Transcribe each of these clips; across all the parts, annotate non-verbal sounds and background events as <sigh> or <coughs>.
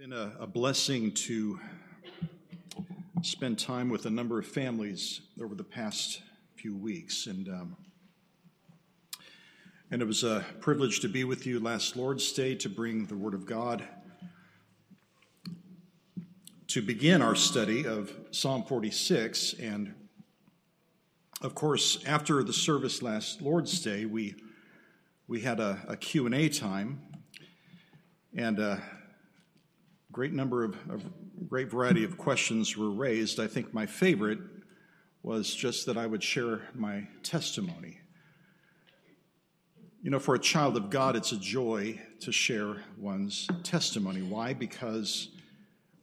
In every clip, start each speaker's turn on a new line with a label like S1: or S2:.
S1: been a, a, blessing to spend time with a number of families over the past few weeks, and um, and it was a privilege to be with you last Lord's Day to bring the Word of God to begin our study of Psalm 46, and of course, after the service last Lord's Day, we we had a, a Q and A time, and. Uh, great number of, of great variety of questions were raised. I think my favorite was just that I would share my testimony. You know, for a child of God, it's a joy to share one's testimony. Why? Because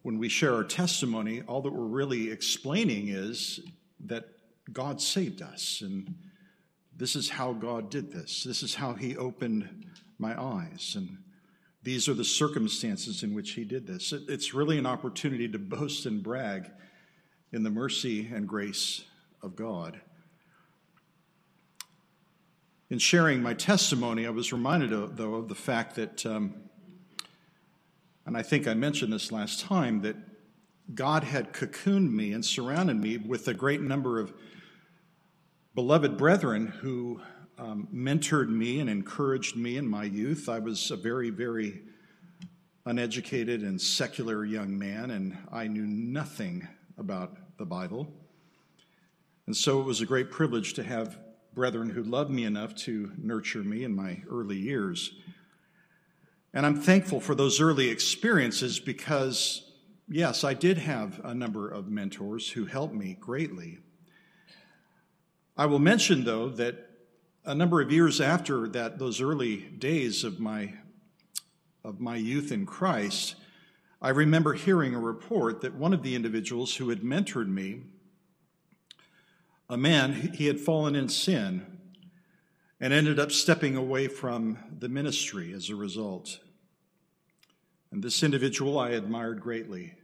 S1: when we share our testimony, all that we're really explaining is that God saved us. And this is how God did this. This is how He opened my eyes. And these are the circumstances in which he did this. It's really an opportunity to boast and brag in the mercy and grace of God. In sharing my testimony, I was reminded, of, though, of the fact that, um, and I think I mentioned this last time, that God had cocooned me and surrounded me with a great number of beloved brethren who um, mentored me and encouraged me in my youth. I was a very, very uneducated and secular young man, and I knew nothing about the Bible. And so it was a great privilege to have brethren who loved me enough to nurture me in my early years. And I'm thankful for those early experiences because, yes, I did have a number of mentors who helped me greatly. I will mention, though, that a number of years after that, those early days of my, of my youth in Christ, I remember hearing a report that one of the individuals who had mentored me, a man, he had fallen in sin and ended up stepping away from the ministry as a result. And this individual I admired greatly.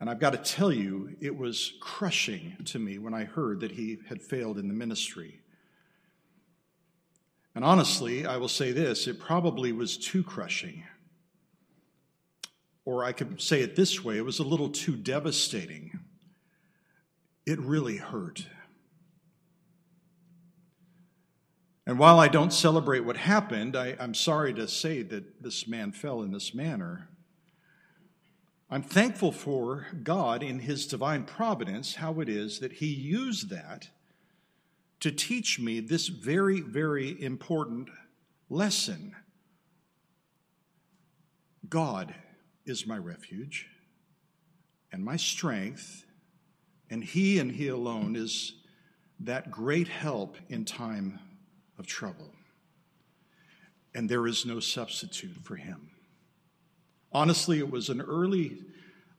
S1: And I've got to tell you, it was crushing to me when I heard that he had failed in the ministry. And honestly, I will say this it probably was too crushing. Or I could say it this way it was a little too devastating. It really hurt. And while I don't celebrate what happened, I, am sorry to say that this man fell in this manner. I'm thankful for God in his divine providence, how it is that he used that to teach me this very, very important lesson God is my refuge and my strength, and He and He alone is that great help in time of trouble. And there is no substitute for Him. Honestly, it was an early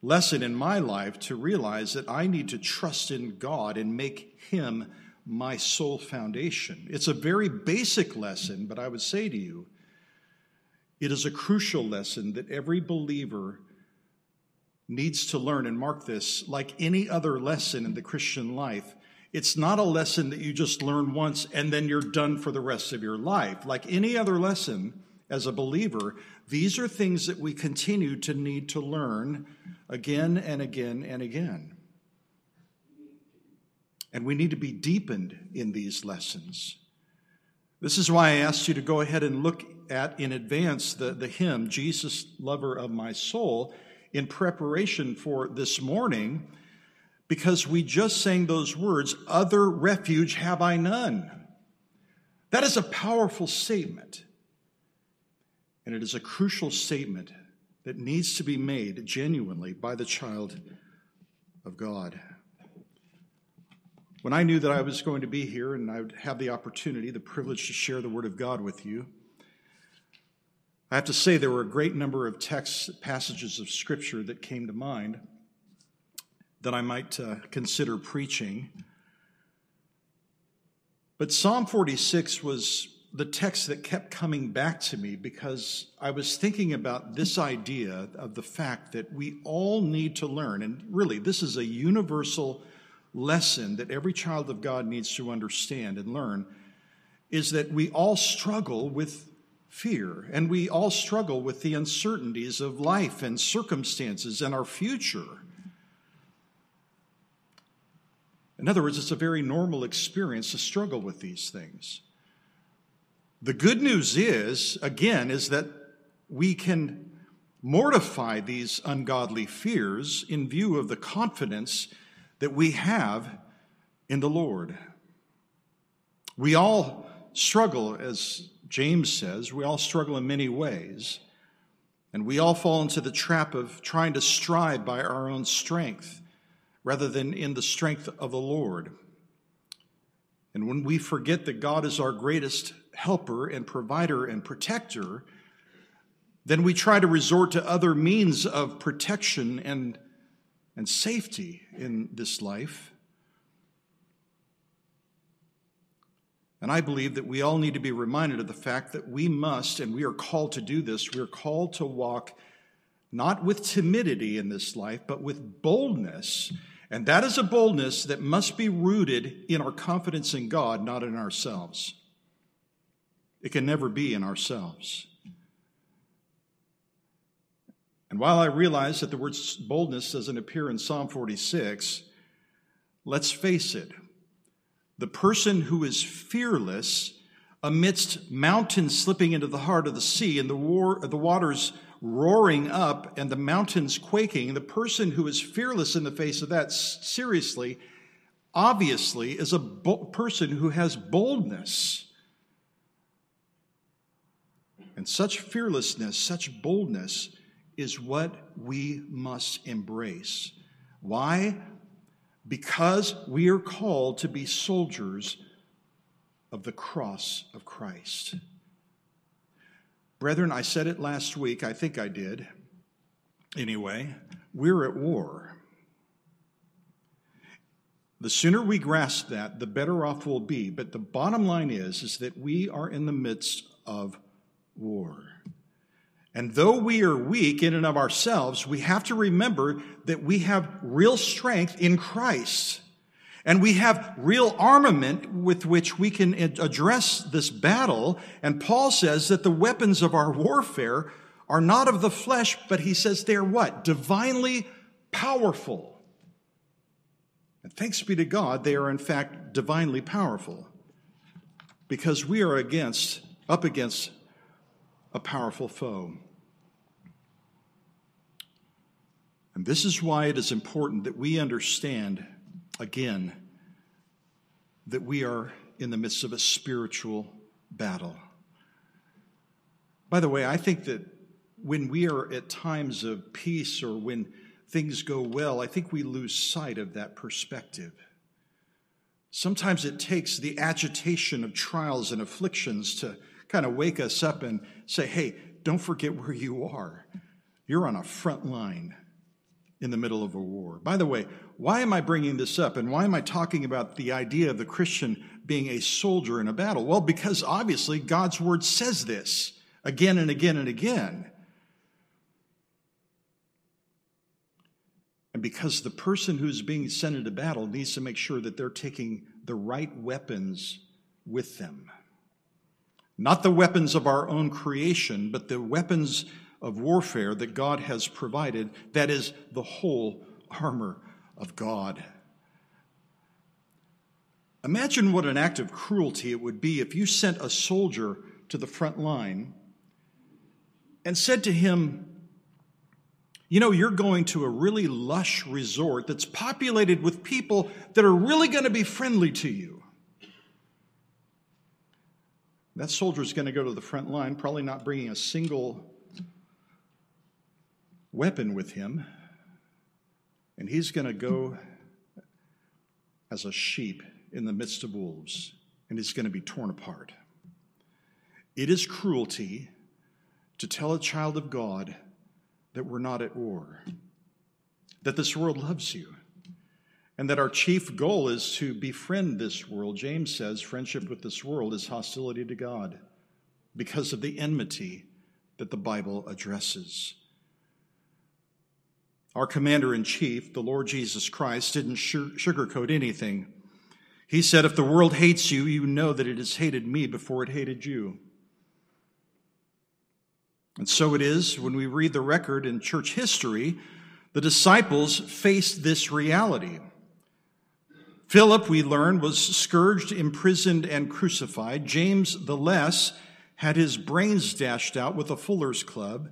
S1: lesson in my life to realize that I need to trust in God and make Him my sole foundation. It's a very basic lesson, but I would say to you, it is a crucial lesson that every believer needs to learn. And mark this like any other lesson in the Christian life, it's not a lesson that you just learn once and then you're done for the rest of your life. Like any other lesson, as a believer, these are things that we continue to need to learn again and again and again. And we need to be deepened in these lessons. This is why I asked you to go ahead and look at in advance the, the hymn, Jesus, Lover of My Soul, in preparation for this morning, because we just sang those words, Other refuge have I none. That is a powerful statement. And it is a crucial statement that needs to be made genuinely by the child of God. When I knew that I was going to be here and I would have the opportunity, the privilege to share the Word of God with you, I have to say there were a great number of texts, passages of Scripture that came to mind that I might uh, consider preaching. But Psalm 46 was the text that kept coming back to me because I was thinking about this idea of the fact that we all need to learn, and really, this is a universal lesson that every child of God needs to understand and learn is that we all struggle with fear, and we all struggle with the uncertainties of life and circumstances and our future. In other words, it's a very normal experience to struggle with these things. The good news is, again, is that we can mortify these ungodly fears in view of the confidence that we have in the Lord. We all struggle, as James says, we all struggle in many ways, and we all fall into the trap of trying to strive by our own strength rather than in the strength of the Lord. And when we forget that God is our greatest helper and provider and protector, then we try to resort to other means of protection and, and safety in this life. And I believe that we all need to be reminded of the fact that we must, and we are called to do this, we are called to walk not with timidity in this life, but with boldness and that is a boldness that must be rooted in our confidence in God, not in ourselves. It can never be in ourselves. And while I realize that the word boldness doesn't appear in Psalm 46, let's face it. The person who is fearless amidst mountains slipping into the heart of the sea and the, war, the waters roaring up and the mountains quaking, the person who is fearless in the face of that, seriously, obviously, is a bo- person who has boldness. And such fearlessness, such boldness is what we must embrace. Why? Because we are called to be soldiers of the cross of Christ. Brethren, I said it last week, I think I did. Anyway, we're at war. The sooner we grasp that, the better off we'll be. But the bottom line is, is that we are in the midst of war. And though we are weak in and of ourselves, we have to remember that we have real strength in Christ. And we have real armament with which we can address this battle. And Paul says that the weapons of our warfare are not of the flesh, but he says they're what? Divinely powerful. And thanks be to God, they are in fact divinely powerful. Because we are against, up against a powerful foe. And this is why it is important that we understand again that we are in the midst of a spiritual battle. By the way, I think that when we are at times of peace or when things go well, I think we lose sight of that perspective. Sometimes it takes the agitation of trials and afflictions to kind of wake us up and say, hey, don't forget where you are. You're on a front line in the middle of a war. By the way, why am I bringing this up and why am I talking about the idea of the Christian being a soldier in a battle? Well, because obviously God's word says this again and again and again. And because the person who's being sent into battle needs to make sure that they're taking the right weapons with them. Not the weapons of our own creation, but the weapons of warfare that God has provided, that is the whole armor of God. Imagine what an act of cruelty it would be if you sent a soldier to the front line and said to him, You know, you're going to a really lush resort that's populated with people that are really going to be friendly to you. That soldier is going to go to the front line, probably not bringing a single weapon with him, and he's going to go as a sheep in the midst of wolves, and he's going to be torn apart. It is cruelty to tell a child of God that we're not at war, that this world loves you, and that our chief goal is to befriend this world. James says friendship with this world is hostility to God because of the enmity that the Bible addresses. Our commander in chief, the Lord Jesus Christ, didn't sugarcoat anything. He said, If the world hates you, you know that it has hated me before it hated you. And so it is when we read the record in church history, the disciples faced this reality. Philip, we learn, was scourged, imprisoned, and crucified. James the Less had his brains dashed out with a fuller's club.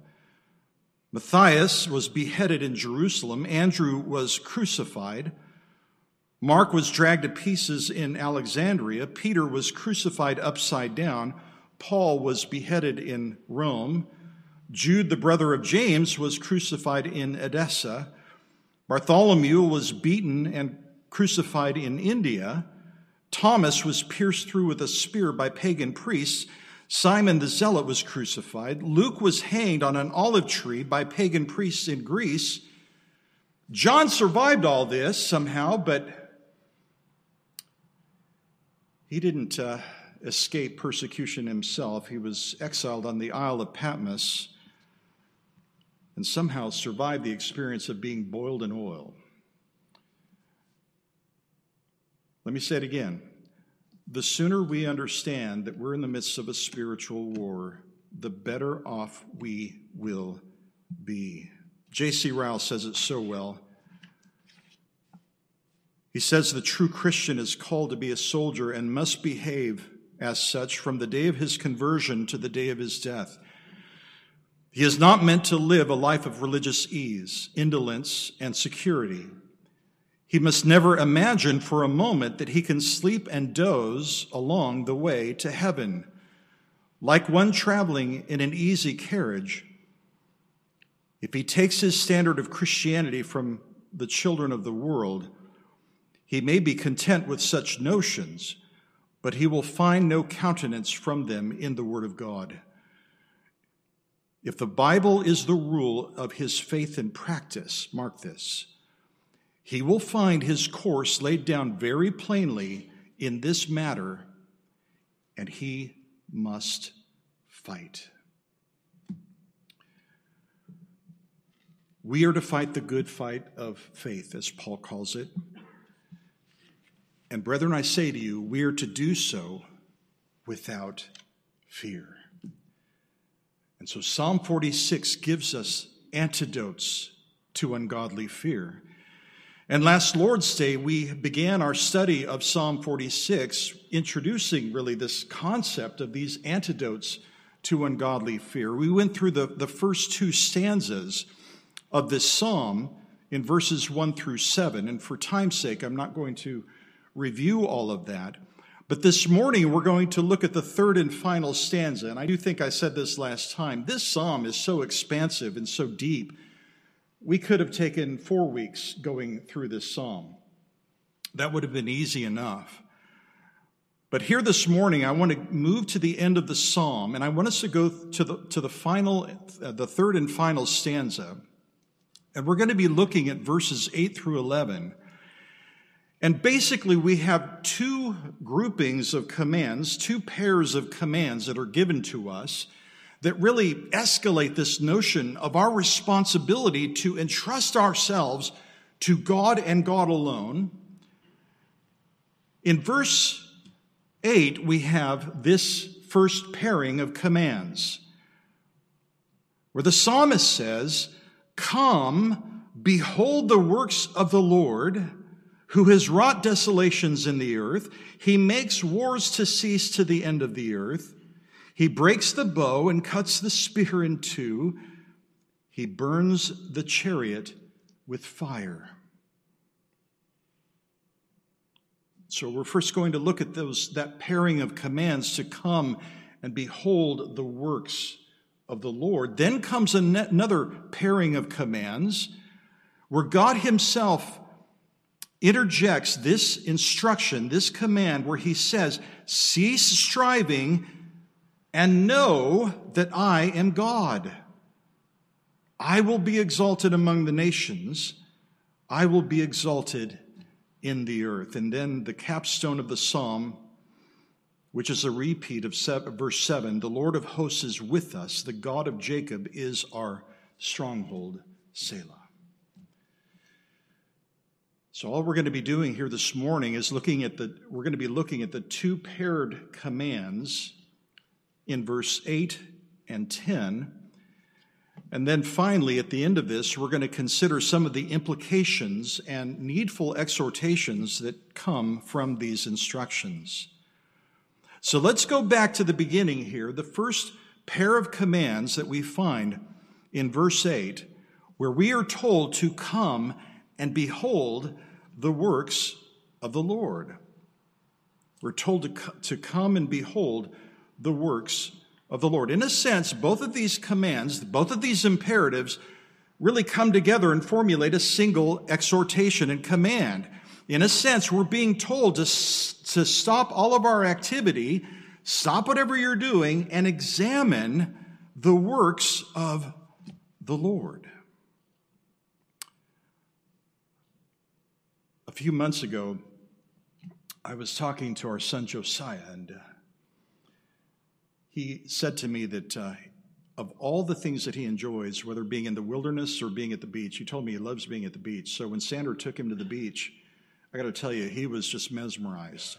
S1: Matthias was beheaded in Jerusalem. Andrew was crucified. Mark was dragged to pieces in Alexandria. Peter was crucified upside down. Paul was beheaded in Rome. Jude, the brother of James, was crucified in Edessa. Bartholomew was beaten and crucified in India. Thomas was pierced through with a spear by pagan priests. Simon the Zealot was crucified. Luke was hanged on an olive tree by pagan priests in Greece. John survived all this somehow, but he didn't uh, escape persecution himself. He was exiled on the Isle of Patmos and somehow survived the experience of being boiled in oil. Let me say it again. The sooner we understand that we're in the midst of a spiritual war, the better off we will be. J.C. Ryle says it so well. He says the true Christian is called to be a soldier and must behave as such from the day of his conversion to the day of his death. He is not meant to live a life of religious ease, indolence, and security. He must never imagine for a moment that he can sleep and doze along the way to heaven. Like one traveling in an easy carriage, if he takes his standard of Christianity from the children of the world, he may be content with such notions, but he will find no countenance from them in the Word of God. If the Bible is the rule of his faith and practice, mark this, he will find his course laid down very plainly in this matter, and he must fight. We are to fight the good fight of faith, as Paul calls it. And brethren, I say to you, we are to do so without fear. And so Psalm 46 gives us antidotes to ungodly fear. And last Lord's Day, we began our study of Psalm 46, introducing really this concept of these antidotes to ungodly fear. We went through the, the first two stanzas of this psalm in verses 1 through 7. And for time's sake, I'm not going to review all of that. But this morning, we're going to look at the third and final stanza. And I do think I said this last time. This psalm is so expansive and so deep. We could have taken four weeks going through this psalm. That would have been easy enough. But here this morning, I want to move to the end of the psalm, and I want us to go to the, to the final, uh, the third and final stanza. And we're going to be looking at verses 8 through 11. And basically, we have two groupings of commands, two pairs of commands that are given to us that really escalate this notion of our responsibility to entrust ourselves to God and God alone. In verse 8, we have this first pairing of commands where the psalmist says, Come, behold the works of the Lord who has wrought desolations in the earth. He makes wars to cease to the end of the earth. He breaks the bow and cuts the spear in two. He burns the chariot with fire. So we're first going to look at those that pairing of commands to come and behold the works of the Lord. Then comes another pairing of commands where God himself interjects this instruction, this command, where he says, Cease striving and know that I am God. I will be exalted among the nations, I will be exalted in the earth. And then the capstone of the psalm, which is a repeat of verse 7 the Lord of hosts is with us, the God of Jacob is our stronghold, Selah. So all we're going to be doing here this morning is looking at the we're going to be looking at the two paired commands in verse 8 and 10 And then finally, at the end of this, we're going to consider some of the implications and needful exhortations that come from these instructions. So let's go back to the beginning here. The first pair of commands that we find in verse 8, where we are told to come and behold the works of the Lord. We're told to, to come and behold the works of the Lord. In a sense, both of these commands, both of these imperatives, really come together and formulate a single exhortation and command. In a sense, we're being told to, to stop all of our activity, stop whatever you're doing, and examine the works of the Lord. A few months ago, I was talking to our son Josiah, and uh, he said to me that uh, of all the things that he enjoys, whether being in the wilderness or being at the beach, he told me he loves being at the beach. So when Sandra took him to the beach, I got to tell you, he was just mesmerized.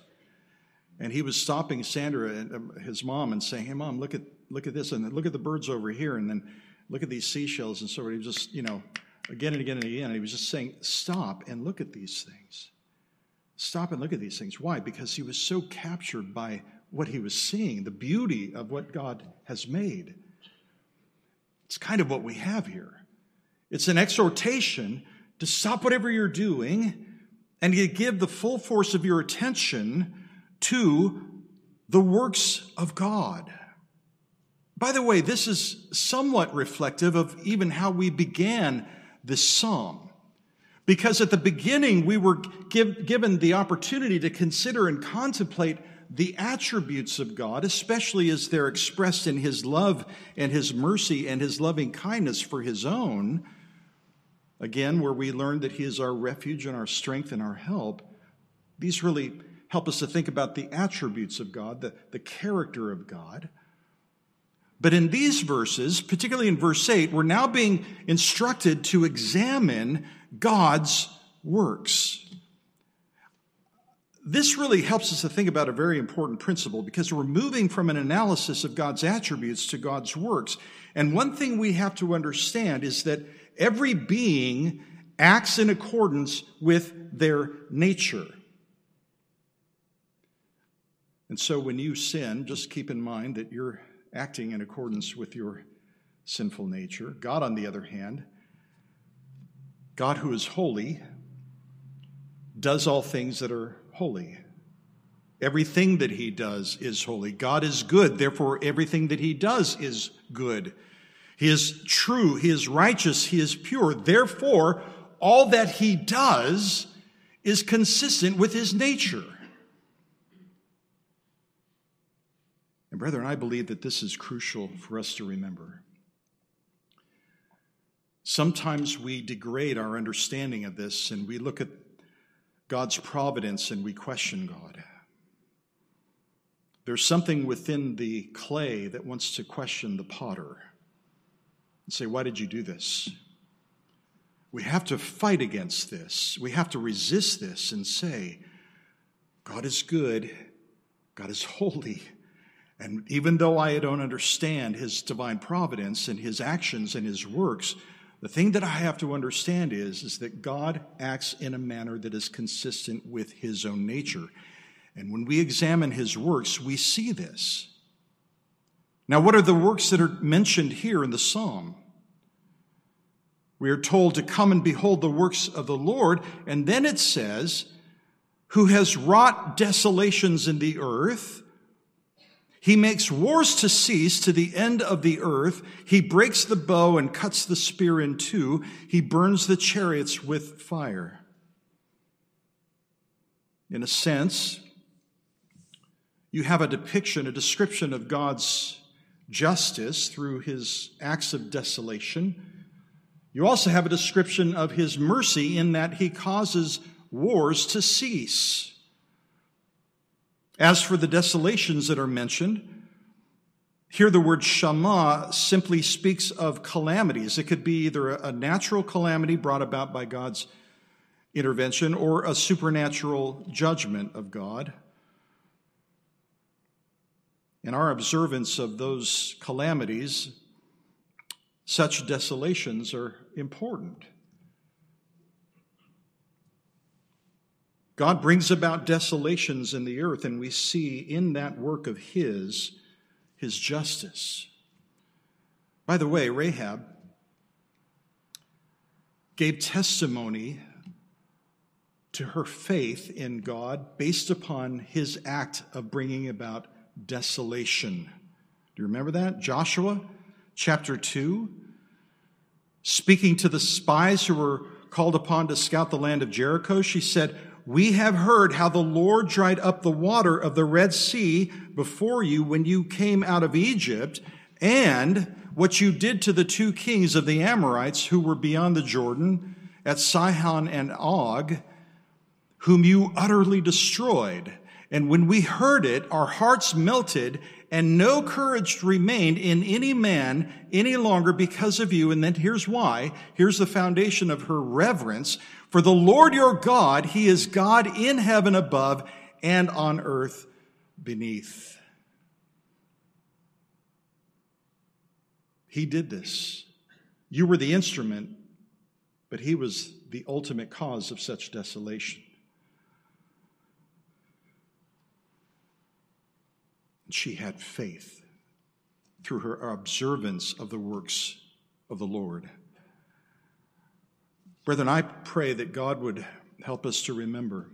S1: And he was stopping Sandra and um, his mom and saying, "Hey, mom, look at look at this, and look at the birds over here, and then look at these seashells." And so he was just, you know, again and again and again. And he was just saying, "Stop and look at these things. Stop and look at these things." Why? Because he was so captured by what he was seeing, the beauty of what God has made. It's kind of what we have here. It's an exhortation to stop whatever you're doing and to give the full force of your attention to the works of God. By the way, this is somewhat reflective of even how we began this psalm. Because at the beginning, we were give, given the opportunity to consider and contemplate the attributes of God, especially as they're expressed in His love and His mercy and His loving kindness for His own, again, where we learn that He is our refuge and our strength and our help, these really help us to think about the attributes of God, the, the character of God. But in these verses, particularly in verse 8, we're now being instructed to examine God's works. This really helps us to think about a very important principle because we're moving from an analysis of God's attributes to God's works. And one thing we have to understand is that every being acts in accordance with their nature. And so when you sin, just keep in mind that you're acting in accordance with your sinful nature. God, on the other hand, God who is holy, does all things that are holy. Everything that he does is holy. God is good, therefore, everything that he does is good. He is true, he is righteous, he is pure. Therefore, all that he does is consistent with his nature. And, brethren, I believe that this is crucial for us to remember. Sometimes we degrade our understanding of this and we look at God's providence and we question God. There's something within the clay that wants to question the potter and say, Why did you do this? We have to fight against this. We have to resist this and say, God is good, God is <laughs> holy. And even though I don't understand his divine providence and his actions and his works, the thing that I have to understand is, is that God acts in a manner that is consistent with his own nature. And when we examine his works, we see this. Now, what are the works that are mentioned here in the psalm? We are told to come and behold the works of the Lord, and then it says, who has wrought desolations in the earth he makes wars to cease to the end of the earth. He breaks the bow and cuts the spear in two. He burns the chariots with fire. In a sense, you have a depiction, a description of God's justice through his acts of desolation. You also have a description of his mercy in that he causes wars to cease. As for the desolations that are mentioned, here the word shama simply speaks of calamities. It could be either a natural calamity brought about by God's intervention or a supernatural judgment of God. And our observance of those calamities such desolations are important. God brings about desolations in the earth, and we see in that work of His, His justice. By the way, Rahab gave testimony to her faith in God based upon his act of bringing about desolation. Do you remember that? Joshua chapter 2, speaking to the spies who were called upon to scout the land of Jericho, she said, We have heard how the Lord dried up the water of the Red Sea before you when you came out of Egypt, and what you did to the two kings of the Amorites who were beyond the Jordan at Sihon and Og whom you utterly destroyed. And when we heard it, our hearts melted and no courage remained in any man any longer because of you. And then here's why. Here's the foundation of her reverence. For the Lord your God, He is God in heaven above and on earth beneath. He did this. You were the instrument, but He was the ultimate cause of such desolation. And she had faith through her observance of the works of the Lord. Brethren, I pray that God would help us to remember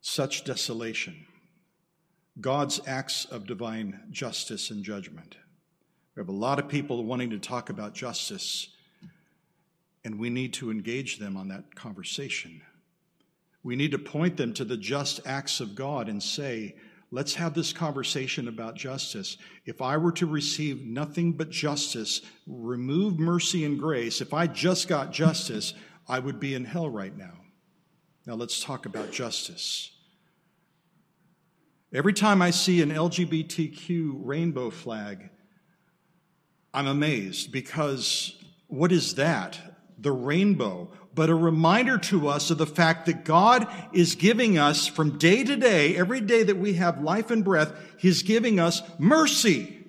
S1: such desolation, God's acts of divine justice and judgment. We have a lot of people wanting to talk about justice, and we need to engage them on that conversation. We need to point them to the just acts of God and say, Let's have this conversation about justice. If I were to receive nothing but justice, remove mercy and grace, if I just got justice, I would be in hell right now. Now let's talk about justice. Every time I see an LGBTQ rainbow flag, I'm amazed because what is that? The rainbow but a reminder to us of the fact that God is giving us from day to day, every day that we have life and breath, He's giving us mercy,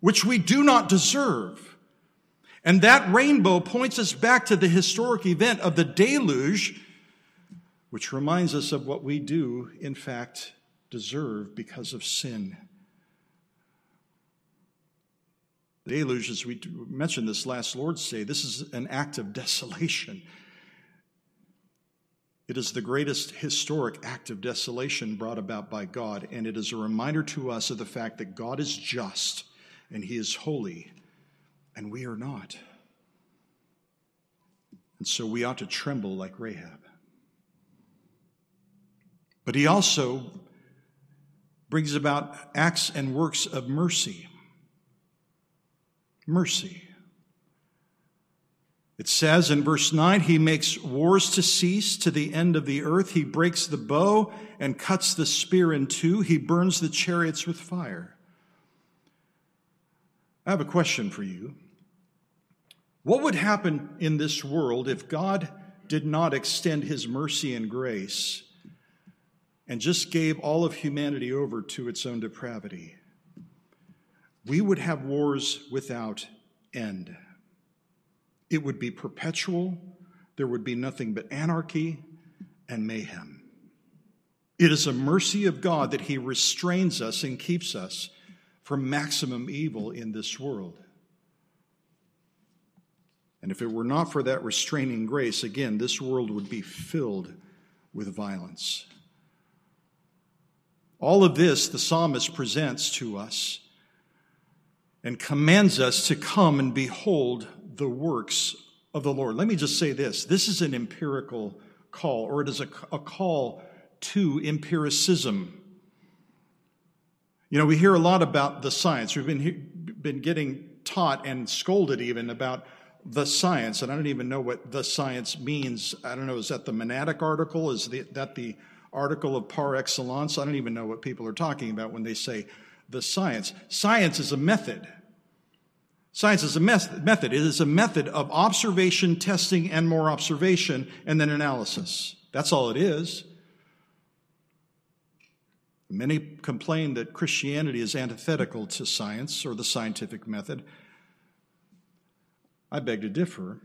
S1: which we do not deserve. And that rainbow points us back to the historic event of the deluge, which reminds us of what we do, in fact, deserve because of sin. The deluge, as we mentioned this last Lord's Day, this is an act of desolation. It is the greatest historic act of desolation brought about by God, and it is a reminder to us of the fact that God is just and He is holy, and we are not. And so we ought to tremble like Rahab. But He also brings about acts and works of mercy mercy. It says in verse 9, He makes wars to cease to the end of the earth. He breaks the bow and cuts the spear in two. He burns the chariots with fire. I have a question for you. What would happen in this world if God did not extend His mercy and grace and just gave all of humanity over to its own depravity? We would have wars without end. It would be perpetual. There would be nothing but anarchy and mayhem. It is a mercy of God that He restrains us and keeps us from maximum evil in this world. And if it were not for that restraining grace, again, this world would be filled with violence. All of this the psalmist presents to us and commands us to come and behold the works of the Lord. Let me just say this this is an empirical call, or it is a, a call to empiricism. You know, we hear a lot about the science. We've been, been getting taught and scolded even about the science, and I don't even know what the science means. I don't know, is that the monadic article? Is the, that the article of par excellence? I don't even know what people are talking about when they say the science. Science is a method. Science is a method. It is a method of observation, testing, and more observation, and then analysis. That's all it is. Many complain that Christianity is antithetical to science or the scientific method. I beg to differ.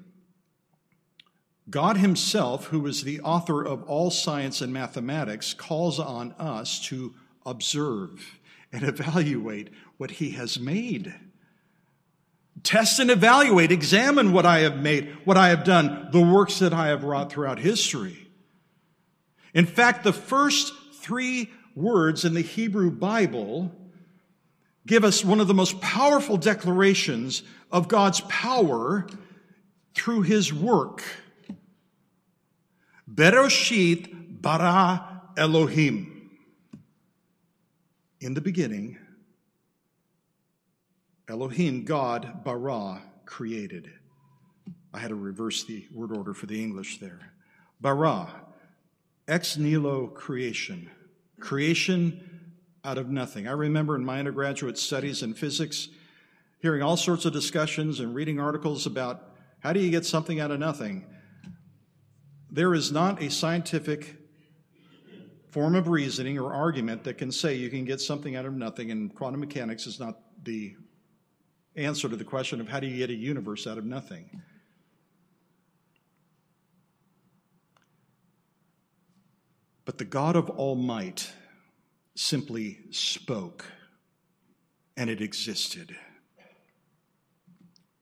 S1: God Himself, who is the author of all science and mathematics, calls on us to observe and evaluate what He has made. Test and evaluate, examine what I have made, what I have done, the works that I have wrought throughout history. In fact, the first three words in the Hebrew Bible give us one of the most powerful declarations of God's power through his work. Beroshit bara Elohim. In the beginning, Elohim, God, bara, created. I had to reverse the word order for the English there. Bara, ex nihilo creation. Creation out of nothing. I remember in my undergraduate studies in physics hearing all sorts of discussions and reading articles about how do you get something out of nothing. There is not a scientific form of reasoning or argument that can say you can get something out of nothing, and quantum mechanics is not the answer to the question of how do you get a universe out of nothing. But the God of all might simply spoke, and it existed.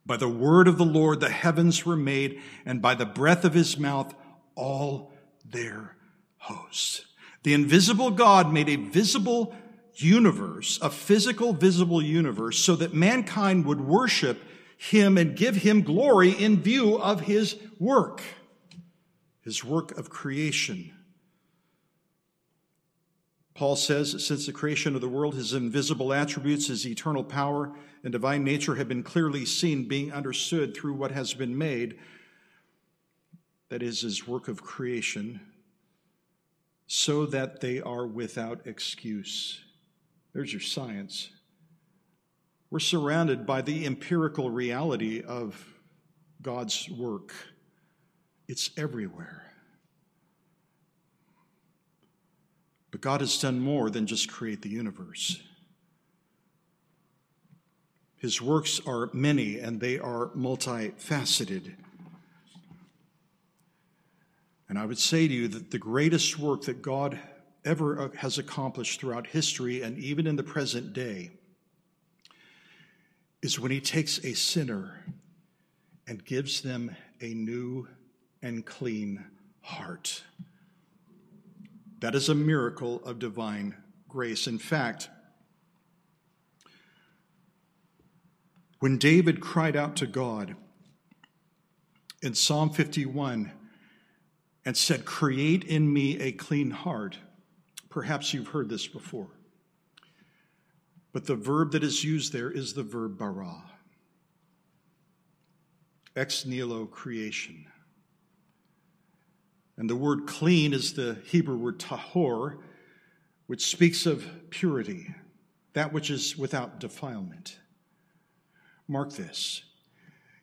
S1: By the word of the Lord, the heavens were made, and by the breath of his mouth, all their hosts. The invisible God made a visible universe, a physical, visible universe, so that mankind would worship him and give him glory in view of his work, his work of creation. Paul says since the creation of the world, his invisible attributes, his eternal power, and divine nature have been clearly seen, being understood through what has been made, that is, his work of creation, so that they are without excuse. There's your science. We're surrounded by the empirical reality of God's work, it's everywhere. But God has done more than just create the universe. His works are many and they are multifaceted. And I would say to you that the greatest work that God ever uh, has accomplished throughout history and even in the present day is when he takes a sinner and gives them a new and clean heart. That is a miracle of divine grace. In fact, when David cried out to God in Psalm 51 and said, Create in me a clean heart, perhaps you've heard this before. But the verb that is used there is the verb bara, ex nihilo creation. And the word clean is the Hebrew word tahor, which speaks of purity, that which is without defilement. Mark this.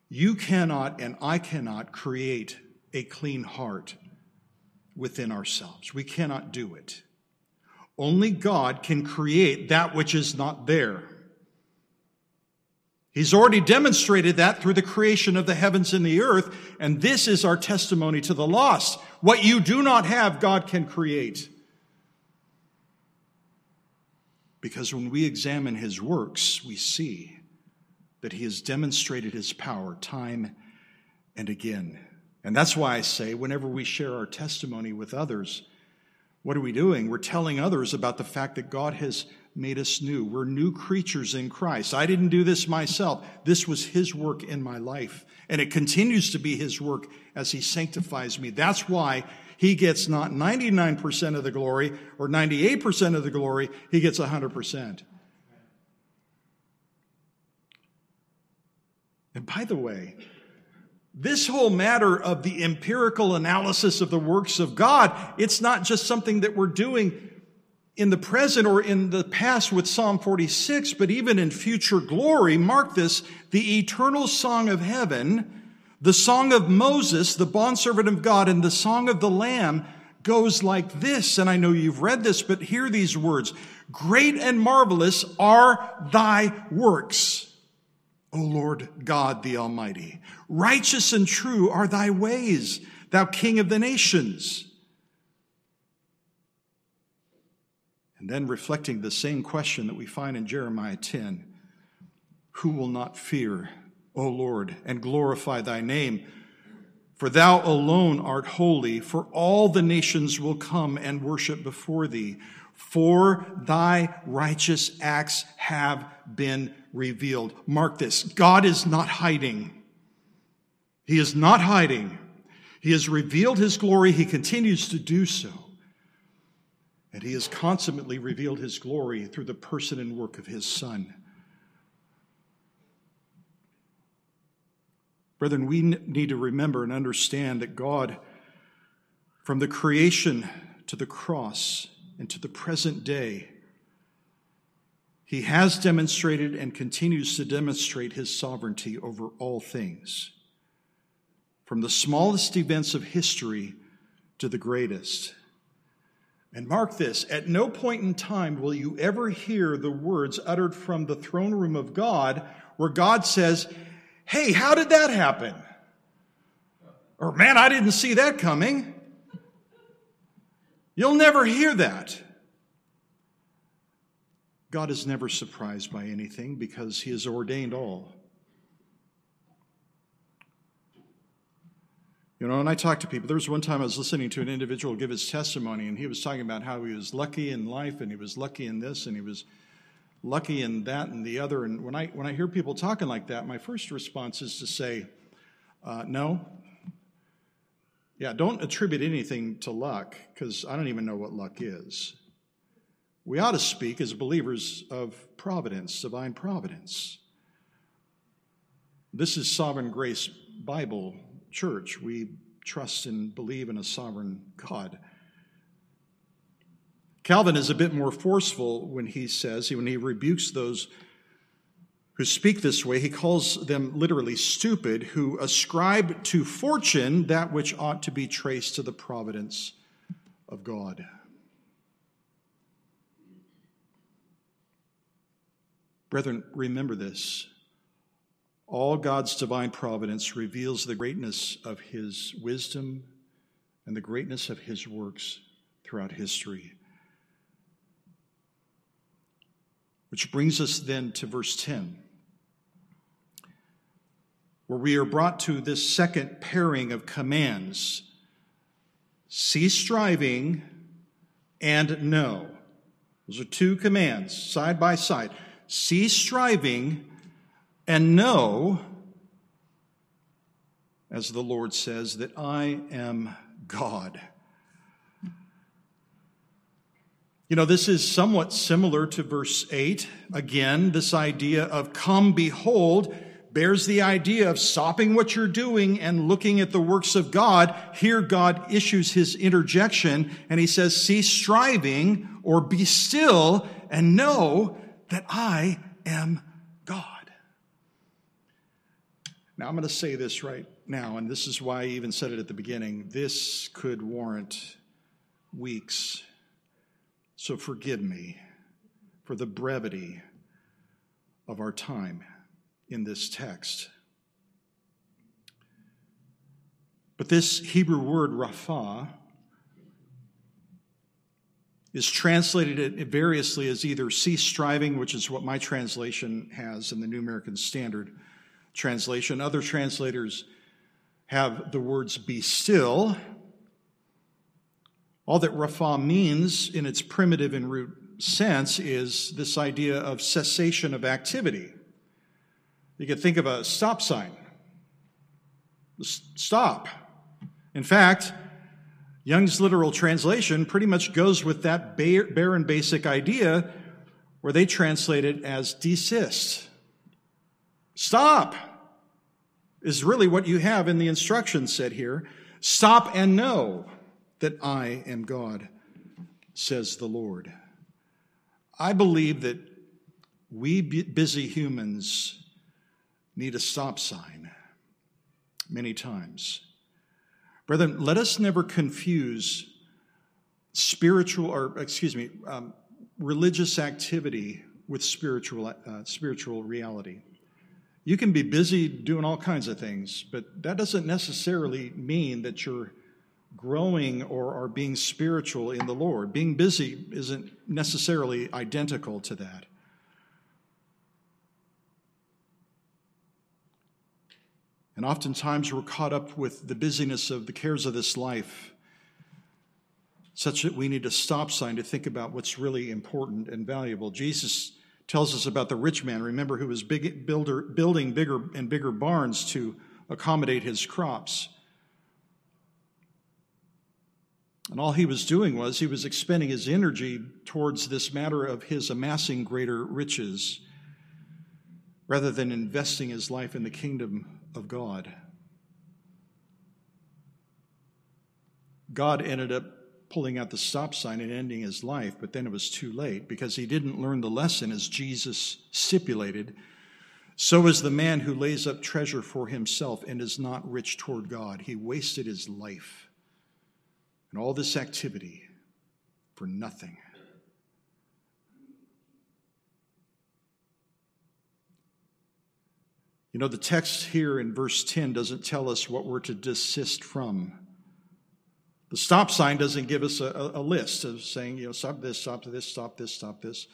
S1: You cannot and I cannot create a clean heart within ourselves. We cannot do it. Only God can create that which is not there. He's already demonstrated that through the creation of the heavens and the earth, and this is our testimony to the lost. What you do not have, God can create. Because when we examine his works, we see that he has demonstrated his power time and again. And that's why I say, whenever we share our testimony with others, what are we doing? We're telling others about the fact that God has made us new. We're new creatures in Christ. I didn't do this myself. This was His work in my life. And it continues to be His work as He sanctifies me. That's why He gets not 99% of the glory or 98% of the glory, He gets 100%. And by the way, this whole matter of the empirical analysis of the works of God, it's not just something that we're doing in the present or in the past with Psalm 46, but even in future glory, mark this, the eternal song of heaven, the song of Moses, the bondservant of God, and the song of the Lamb goes like this. And I know you've read this, but hear these words. Great and marvelous are thy works, O Lord God the Almighty. Righteous and true are thy ways, thou King of the nations. And then reflecting the same question that we find in Jeremiah 10 Who will not fear, O Lord, and glorify thy name? For thou alone art holy, for all the nations will come and worship before thee. For thy righteous acts have been revealed. Mark this God is not hiding. He is not hiding. He has revealed his glory. He continues to do so. And he has consummately revealed his glory through the person and work of his Son. Brethren, we need to remember and understand that God, from the creation to the cross and to the present day, he has demonstrated and continues to demonstrate his sovereignty over all things, from the smallest events of history to the greatest. And mark this at no point in time will you ever hear the words uttered from the throne room of God where God says, Hey, how did that happen? Or, man, I didn't see that coming. You'll never hear that. God is never surprised by anything because he has ordained all. You know, and I talk to people. There was one time I was listening to an individual give his testimony, and he was talking about how he was lucky in life, and he was lucky in this, and he was lucky in that and the other. And when I, when I hear people talking like that, my first response is to say, uh, no. Yeah, don't attribute anything to luck because I don't even know what luck is. We ought to speak as believers of providence, divine providence. This is Sovereign Grace Bible Church. We trust and believe in a sovereign God. Calvin is a bit more forceful when he says, when he rebukes those who speak this way, he calls them literally stupid, who ascribe to fortune that which ought to be traced to the providence of God. Brethren, remember this. All God's divine providence reveals the greatness of his wisdom and the greatness of his works throughout history. Which brings us then to verse 10, where we are brought to this second pairing of commands cease striving and know. Those are two commands side by side. Cease striving and know, as the Lord says, that I am God. You know, this is somewhat similar to verse 8. Again, this idea of come behold bears the idea of stopping what you're doing and looking at the works of God. Here, God issues his interjection and he says, cease striving or be still and know that I am God. Now, I'm going to say this right now, and this is why I even said it at the beginning. This could warrant weeks so forgive me for the brevity of our time in this text. But this Hebrew word, rapha, is translated variously as either cease striving, which is what my translation has in the New American Standard translation. Other translators have the words be still, all that rapha means in its primitive and root sense is this idea of cessation of activity. You could think of a stop sign. Stop. In fact, Young's literal translation pretty much goes with that barren basic idea where they translate it as desist. Stop is really what you have in the instructions said here. Stop and know that I am God, says the Lord. I believe that we busy humans need a stop sign many times. Brethren, let us never confuse spiritual, or excuse me, um, religious activity with spiritual, uh, spiritual reality. You can be busy doing all kinds of things, but that doesn't necessarily mean that you're growing or are being spiritual in the Lord. Being busy isn't necessarily identical to that. And oftentimes we're caught up with the busyness of the cares of this life, such that we need a stop sign to think about what's really important and valuable. Jesus tells us about the rich man, remember, who was big, builder, building bigger and bigger barns to accommodate his crops. And all he was doing was he was expending his energy towards this matter of his amassing greater riches rather than investing his life in the kingdom of God. God ended up pulling out the stop sign and ending his life, but then it was too late because he didn't learn the lesson as Jesus stipulated. So is the man who lays up treasure for himself and is not rich toward God. He wasted his life and all this activity for nothing. You know, the text here in verse 10 doesn't tell us what we're to desist from. The stop sign doesn't give us a, a, list of saying, you know, stop this, stop this, stop this, stop this.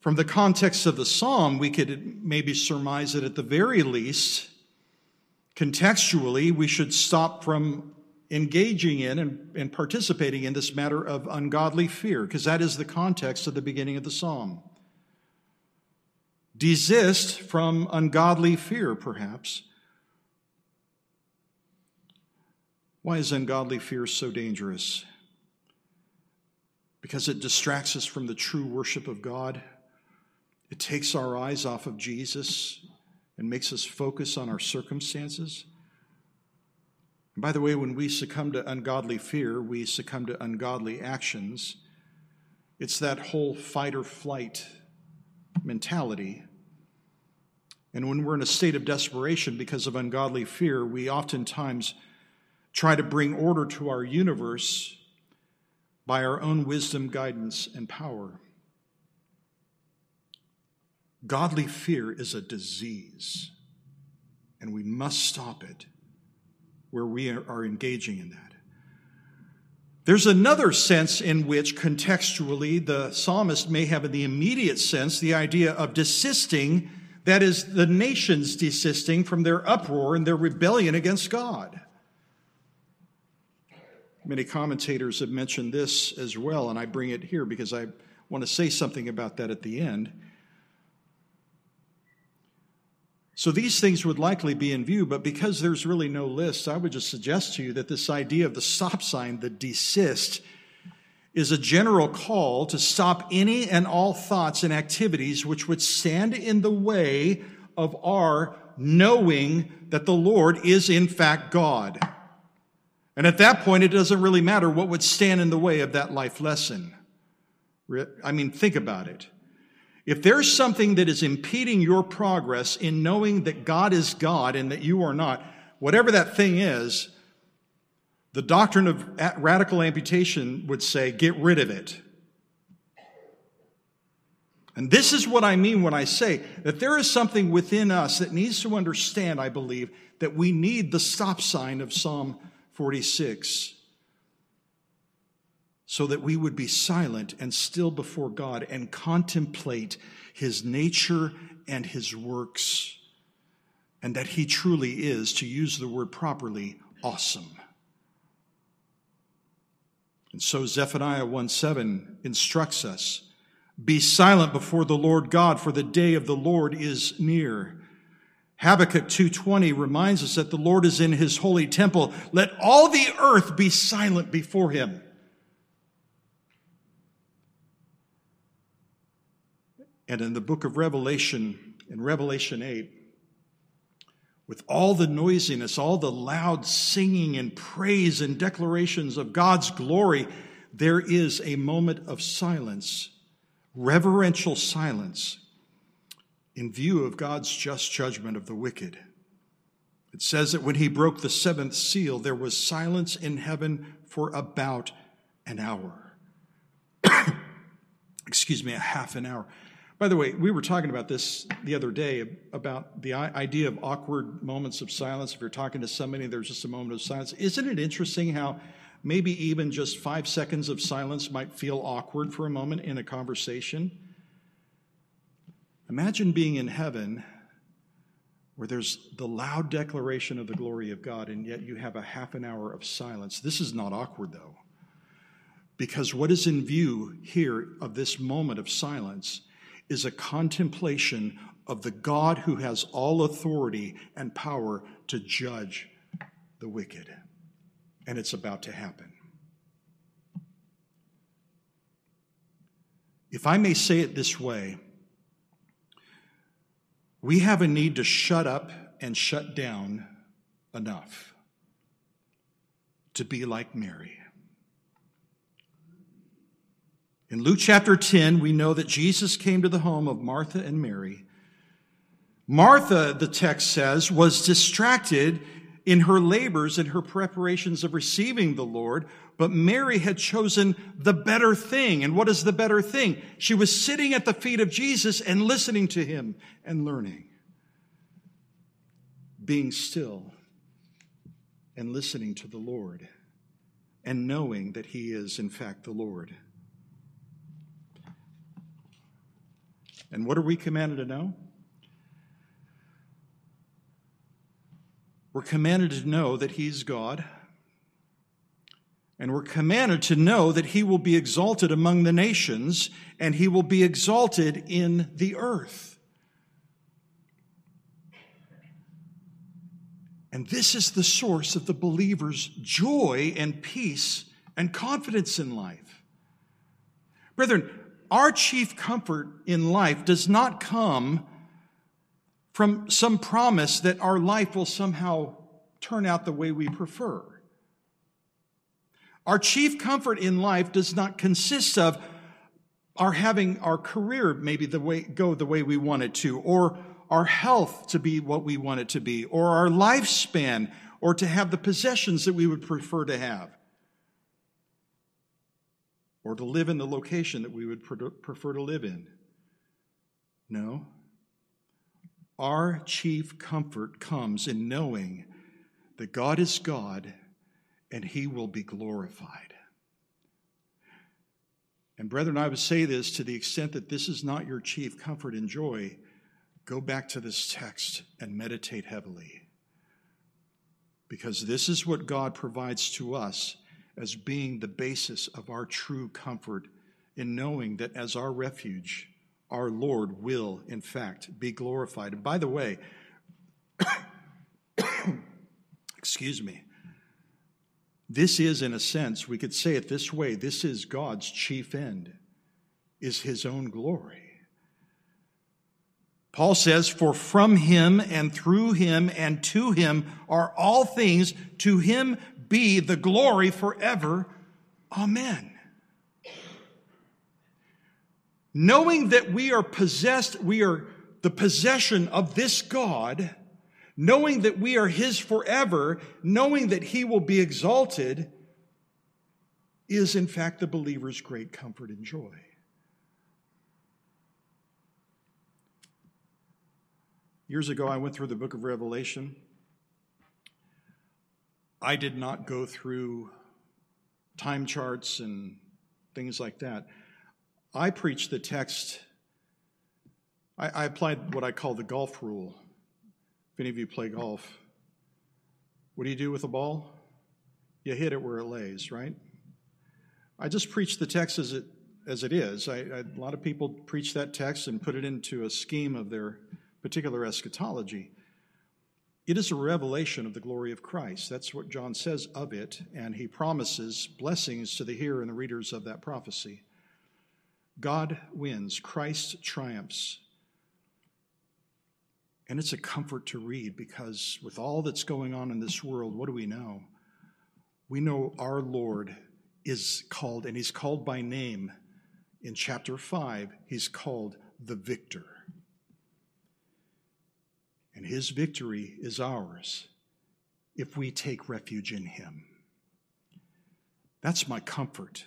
S1: From the context of the psalm, we could maybe surmise that at the very least, contextually, we should stop from engaging in and, and participating in this matter of ungodly fear, because that is the context of the beginning of the psalm. Desist from ungodly fear, perhaps. Why is ungodly fear so dangerous? Because it distracts us from the true worship of God. It takes our eyes off of Jesus and makes us focus on our circumstances. And by the way, when we succumb to ungodly fear, we succumb to ungodly actions. It's that whole fight or flight mentality. And when we're in a state of desperation because of ungodly fear, we oftentimes try to bring order to our universe by our own wisdom, guidance, and power. Godly fear is a disease, and we must stop it where we are engaging in that. There's another sense in which, contextually, the psalmist may have, in the immediate sense, the idea of desisting, that is, the nations desisting from their uproar and their rebellion against God. Many commentators have mentioned this as well, and I bring it here because I want to say something about that at the end. So these things would likely be in view, but because there's really no list, I would just suggest to you that this idea of the stop sign, the desist, is a general call to stop any and all thoughts and activities which would stand in the way of our knowing that the Lord is in fact God. And at that point, it doesn't really matter what would stand in the way of that life lesson. I mean, think about it. If there's something that is impeding your progress in knowing that God is God and that you are not, whatever that thing is, the doctrine of radical amputation would say, get rid of it. And this is what I mean when I say that there is something within us that needs to understand, I believe, that we need the stop sign of Psalm 46 so that we would be silent and still before God and contemplate his nature and his works, and that he truly is, to use the word properly, awesome. And so Zephaniah 1 7 instructs us Be silent before the Lord God, for the day of the Lord is near. Habakkuk 2:20 reminds us that the Lord is in his holy temple. Let all the earth be silent before him. And in the book of Revelation, in Revelation 8, with all the noisiness, all the loud singing and praise and declarations of God's glory, there is a moment of silence, reverential silence in view of God's just judgment of the wicked. It says that when he broke the seventh seal, there was silence in heaven for about an hour. <coughs> Excuse me, a half an hour. By the way, we were talking about this the other day about the idea of awkward moments of silence. If you're talking to somebody, there's just a moment of silence. Isn't it interesting how maybe even just five seconds of silence might feel awkward for a moment in a conversation? Imagine being in heaven where there's the loud declaration of the glory of God, and yet you have a half an hour of silence. This is not awkward, though, because what is in view here of this moment of silence is a contemplation of the God who has all authority and power to judge the wicked. And it's about to happen. If I may say it this way, we have a need to shut up and shut down enough to be like Mary. In Luke chapter 10, we know that Jesus came to the home of Martha and Mary. Martha, the text says, was distracted in her labors and her preparations of receiving the Lord, but Mary had chosen the better thing. And what is the better thing? She was sitting at the feet of Jesus and listening to him and learning, being still and listening to the Lord and knowing that he is, in fact, the Lord. And what are we commanded to know? We're commanded to know that He's God. And we're commanded to know that He will be exalted among the nations and He will be exalted in the earth. And this is the source of the believer's joy and peace and confidence in life. Brethren, our chief comfort in life does not come from some promise that our life will somehow turn out the way we prefer. Our chief comfort in life does not consist of our having our career maybe the way go the way we want it to or our health to be what we want it to be or our lifespan or to have the possessions that we would prefer to have or to live in the location that we would prefer to live in. No. Our chief comfort comes in knowing that God is God and He will be glorified. And, brethren, I would say this to the extent that this is not your chief comfort and joy, go back to this text and meditate heavily. Because this is what God provides to us as being the basis of our true comfort in knowing that as our refuge, our Lord will, in fact, be glorified. And by the way, <coughs> excuse me, this is, in a sense, we could say it this way this is God's chief end, is his own glory. Paul says, For from him and through him and to him are all things, to him be the glory forever. Amen. Knowing that we are possessed, we are the possession of this God, knowing that we are His forever, knowing that He will be exalted, is in fact the believer's great comfort and joy. Years ago, I went through the book of Revelation. I did not go through time charts and things like that. I preached the text, I, I, applied what I call the golf rule. If any of you play golf, what do you do with a ball? You hit it where it lays, right? I just preached the text as it as it is. I, I, a lot of people preach that text and put it into a scheme of their particular eschatology. It is a revelation of the glory of Christ. That's what John says of it, and he promises blessings to the hearer and the readers of that prophecy. God wins, Christ triumphs. And it's a comfort to read because with all that's going on in this world, what do we know? We know our Lord is called, and he's called by name. In chapter 5, he's called the victor and his victory is ours if we take refuge in him. That's my comfort.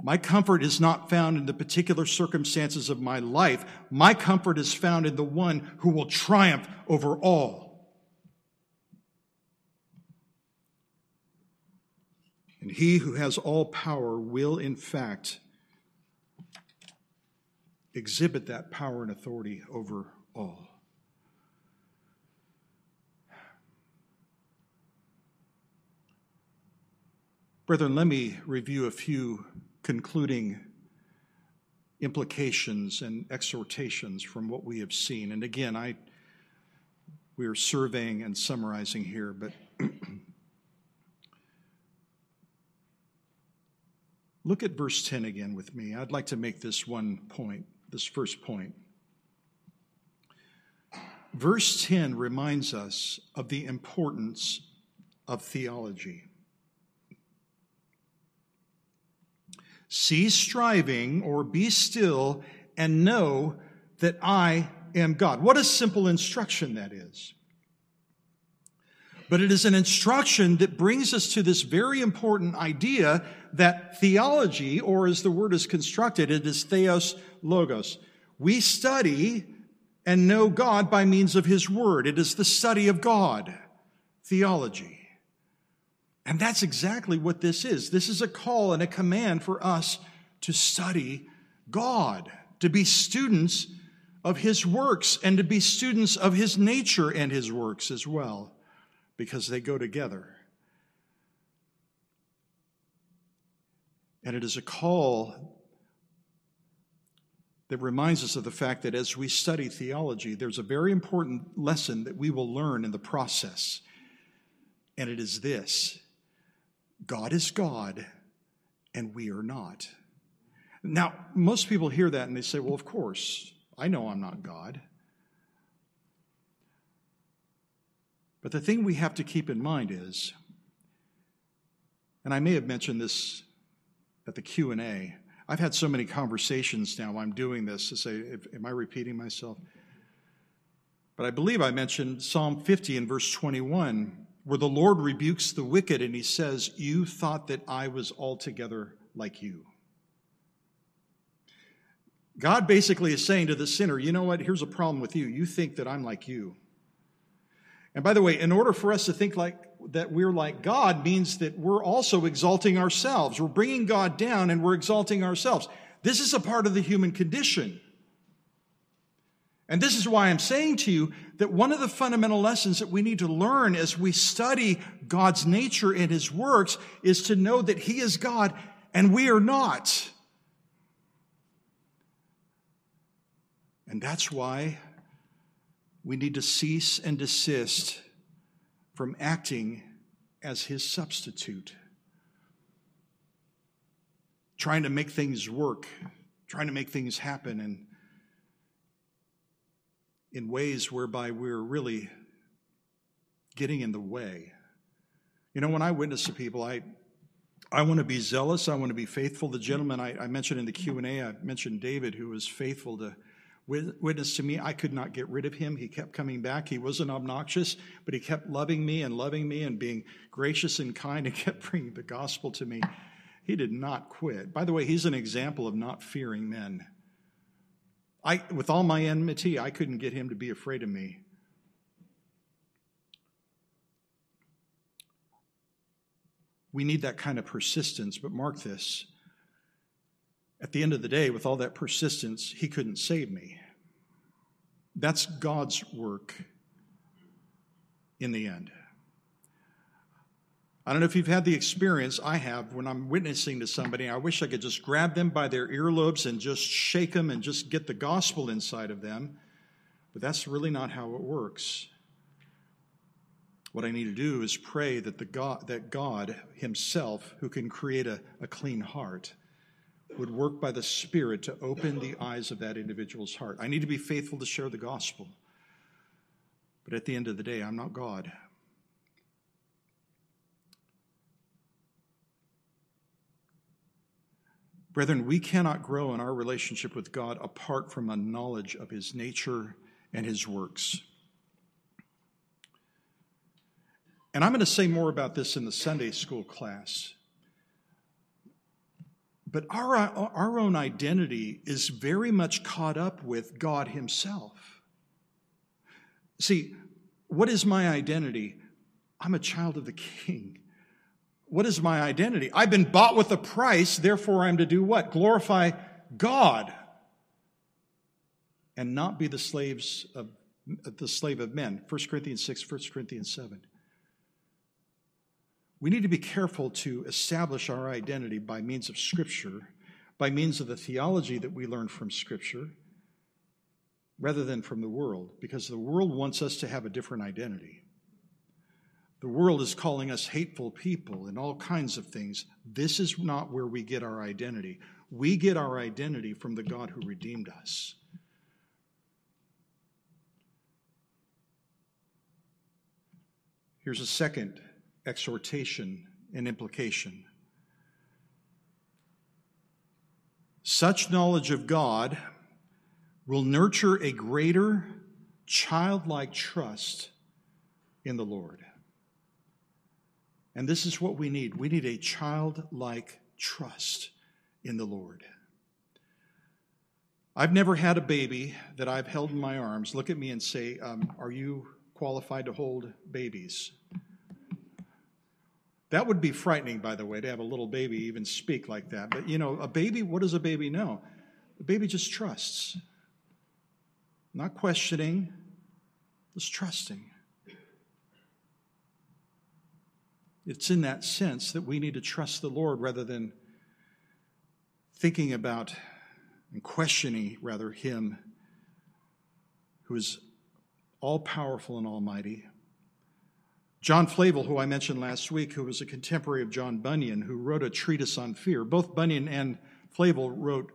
S1: My comfort is not found in the particular circumstances of my life. My comfort is found in the one who will triumph over all. And he who has all power will, in fact, exhibit that power and authority over all. Brethren, let me review a few concluding implications and exhortations from what we have seen. And again, I we are surveying and summarizing here, but <clears throat> look at verse 10 again with me. I'd like to make this one point, this first point. Verse 10 reminds us of the importance of theology. Cease striving or be still and know that I am God. What a simple instruction that is. But it is an instruction that brings us to this very important idea that theology, or as the word is constructed, it is theos logos. We study and know God by means of His Word. It is the study of God, theology. And that's exactly what this is. This is a call and a command for us to study God, to be students of His works, and to be students of His nature and His works as well, because they go together. And it is a call that reminds us of the fact that as we study theology, there's a very important lesson that we will learn in the process. And it is this God is God and we are not. Now, most people hear that and they say, well, of course, I know I'm not God. But the thing we have to keep in mind is, and I may have mentioned this at the Q&A, I've had so many conversations now I'm doing this to say, am I repeating myself? But I believe I mentioned Psalm 50 in verse 21 where the Lord rebukes the wicked and he says, You thought that I was altogether like you. God basically is saying to the sinner, You know what? Here's a problem with you. You think that I'm like you. And by the way, in order for us to think like that we're like God means that we're also exalting ourselves. We're bringing God down and we're exalting ourselves. This is a part of the human condition. And this is why I'm saying to you that one of the fundamental lessons that we need to learn as we study God's nature and his works is to know that he is God and we are not. And that's why we need to cease and desist from acting as his substitute, trying to make things work, trying to make things happen, and in ways whereby we're really getting in the way. You know, when I witness to people, I I want to be zealous. I want to be faithful. The gentleman I, I mentioned in the Q and A, I mentioned David, who was faithful to witness to me. I could not get rid of him. He kept coming back. He wasn't obnoxious, but he kept loving me and loving me and being gracious and kind and <laughs> kept bringing the gospel to me. He did not quit. By the way, he's an example of not fearing men. I, with all my enmity, I couldn't get him to be afraid of me. We need that kind of persistence, but mark this. At the end of the day, with all that persistence, he couldn't save me. That's God's work in the end. I don't know if you've had the experience I have when I'm witnessing to somebody. I wish I could just grab them by their earlobes and just shake them and just get the gospel inside of them. But that's really not how it works. What I need to do is pray that, the God, that God Himself, who can create a, a clean heart, would work by the Spirit to open the eyes of that individual's heart. I need to be faithful to share the gospel. But at the end of the day, I'm not God. Brethren, we cannot grow in our relationship with God apart from a knowledge of His nature and His works. And I'm going to say more about this in the Sunday school class. But our, our own identity is very much caught up with God Himself. See, what is my identity? I'm a child of the King. What is my identity? I've been bought with a price, therefore I'm to do what? Glorify God and not be the slaves of the slave of men. 1 Corinthians 6, 1 Corinthians 7. We need to be careful to establish our identity by means of Scripture, by means of the theology that we learn from Scripture, rather than from the world, because the world wants us to have a different identity. The world is calling us hateful people and all kinds of things. This is not where we get our identity. We get our identity from the God who redeemed us. Here's a second exhortation and implication. Such knowledge of God will nurture a greater childlike trust in the Lord. And this is what we need. We need a childlike trust in the Lord. I've never had a baby that I've held in my arms look at me and say, um, Are you qualified to hold babies? That would be frightening, by the way, to have a little baby even speak like that. But you know, a baby, what does a baby know? The baby just trusts, not questioning, just trusting. It's in that sense that we need to trust the Lord rather than thinking about and questioning, rather, Him who is all powerful and almighty, John Flavel, who I mentioned last week, who was a contemporary of John Bunyan, who wrote a treatise on fear. Both Bunyan and Flavel wrote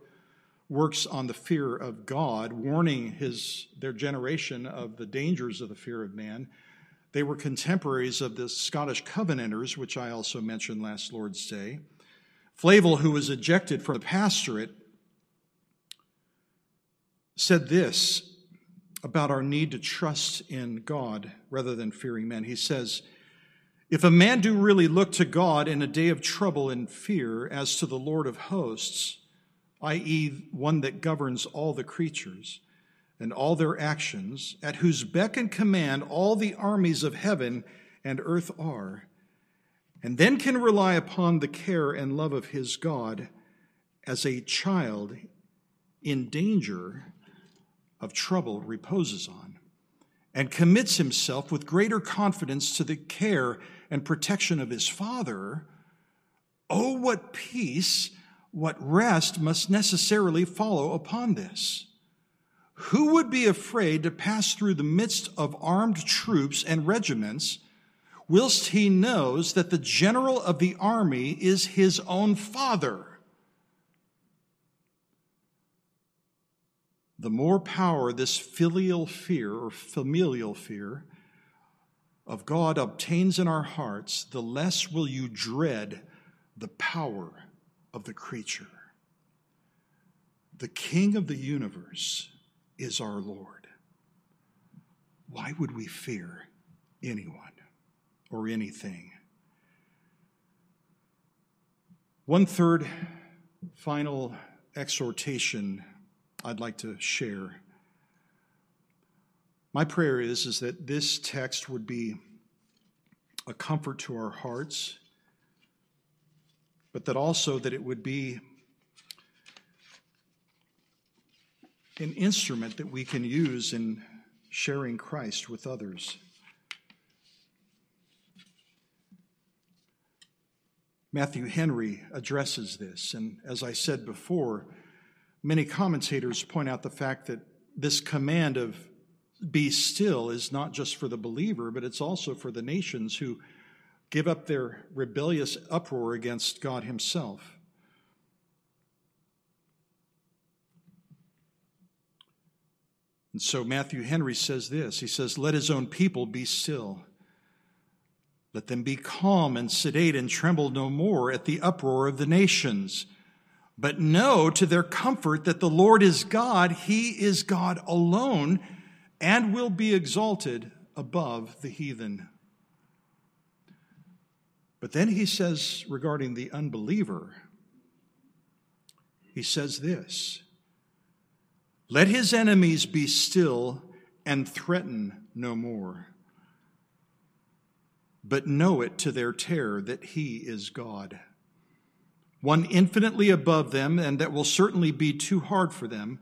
S1: works on the fear of God, warning his, their generation of the dangers of the fear of man. They were contemporaries of the Scottish Covenanters, which I also mentioned last Lord's Day. Flavel, who was ejected from the pastorate, said this about our need to trust in God rather than fearing men. He says, If a man do really look to God in a day of trouble and fear as to the Lord of hosts, i.e., one that governs all the creatures and all their actions, at whose beck and command all the armies of heaven and earth are, and then can rely upon the care and love of his God as a child in danger of trouble reposes on, and commits himself with greater confidence to the care and protection of his Father, oh, what peace, what rest must necessarily follow upon this. Who would be afraid to pass through the midst of armed troops and regiments, whilst he knows that the general of the army is his own father? the more power this filial fear or familial fear of God obtains in our hearts, the less will you dread the power of the creature. The King of the universe is our Lord. Why would we fear anyone or anything? One third final exhortation I'd like to share. My prayer is, is that this text would be a comfort to our hearts, but that also that it would be an instrument that we can use in sharing Christ with others. Matthew Henry addresses this, and as I said before, Many commentators point out the fact that this command of be still is not just for the believer, but it's also for the nations who give up their rebellious uproar against God Himself. And so Matthew Henry says this He says, Let His own people be still. Let them be calm and sedate and tremble no more at the uproar of the nations but know to their comfort that the Lord is God, He is God alone, and will be exalted above the heathen. But then he says regarding the unbeliever, he says this Let his enemies be still and threaten no more, but know it to their terror that he is God. One infinitely above them, and that will certainly be too hard for them.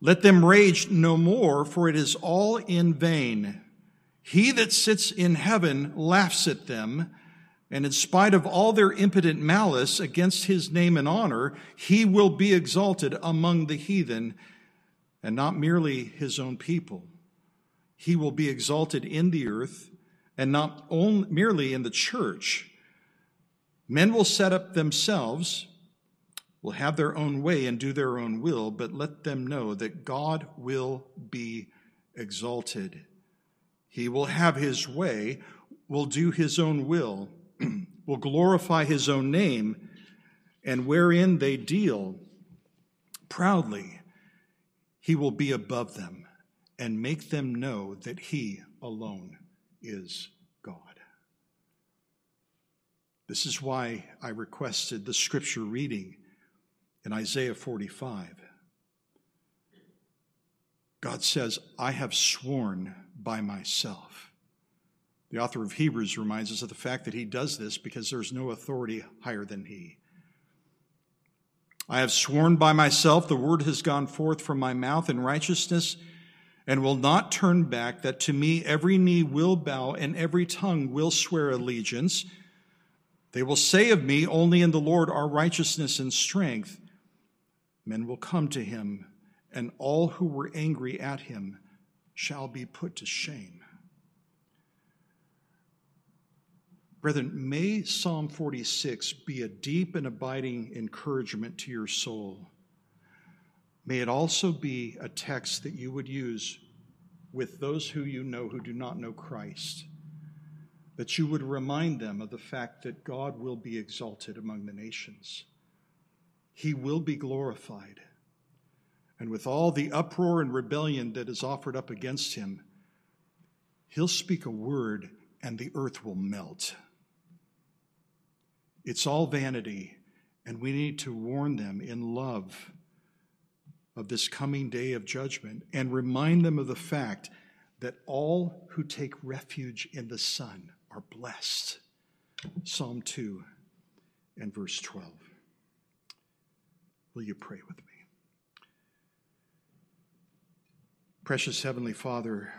S1: Let them rage no more, for it is all in vain. He that sits in heaven laughs at them and in spite of all their impotent malice against his name and honor, he will be exalted among the heathen and not merely his own people. He will be exalted in the earth and not only, merely in the church. Men will set up themselves, will have their own way and do their own will, but let them know that God will be exalted. He will have his way, will do his own will <clears throat> will glorify his own name, and wherein they deal proudly, he will be above them and make them know that he alone is God. This is why I requested the scripture reading in Isaiah 45. God says, I have sworn by myself. The author of Hebrews reminds us of the fact that he does this because there's no authority higher than he. I have sworn by myself, the word has gone forth from my mouth in righteousness and will not turn back, that to me every knee will bow and every tongue will swear allegiance. They will say of me, Only in the Lord are righteousness and strength. Men will come to him, and all who were angry at him shall be put to shame. Brethren, may Psalm 46 be a deep and abiding encouragement to your soul. May it also be a text that you would use with those who you know who do not know Christ, that you would remind them of the fact that God will be exalted among the nations. He will be glorified. And with all the uproar and rebellion that is offered up against him, he'll speak a word and the earth will melt. It's all vanity, and we need to warn them in love of this coming day of judgment and remind them of the fact that all who take refuge in the Son are blessed. Psalm 2 and verse 12. Will you pray with me? Precious Heavenly Father,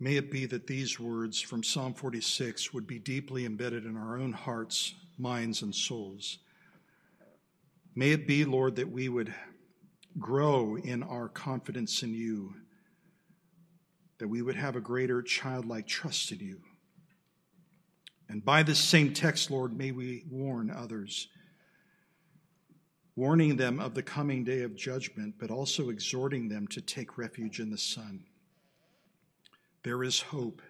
S1: May it be that these words from Psalm 46 would be deeply embedded in our own hearts, minds, and souls. May it be, Lord, that we would grow in our confidence in you, that we would have a greater childlike trust in you. And by this same text, Lord, may we warn others, warning them of the coming day of judgment, but also exhorting them to take refuge in the Son there is hope.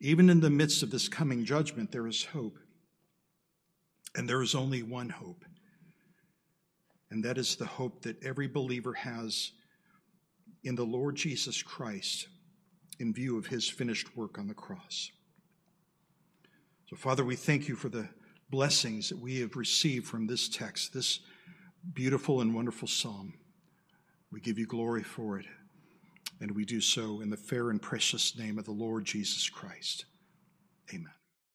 S1: Even in the midst of this coming judgment, there is hope. And there is only one hope, and that is the hope that every believer has in the Lord Jesus Christ in view of his finished work on the cross. So, Father, we thank you for the blessings that we have received from this text, this beautiful and wonderful psalm. We give you glory for it and we do so in the fair and precious name of the Lord Jesus Christ. Amen.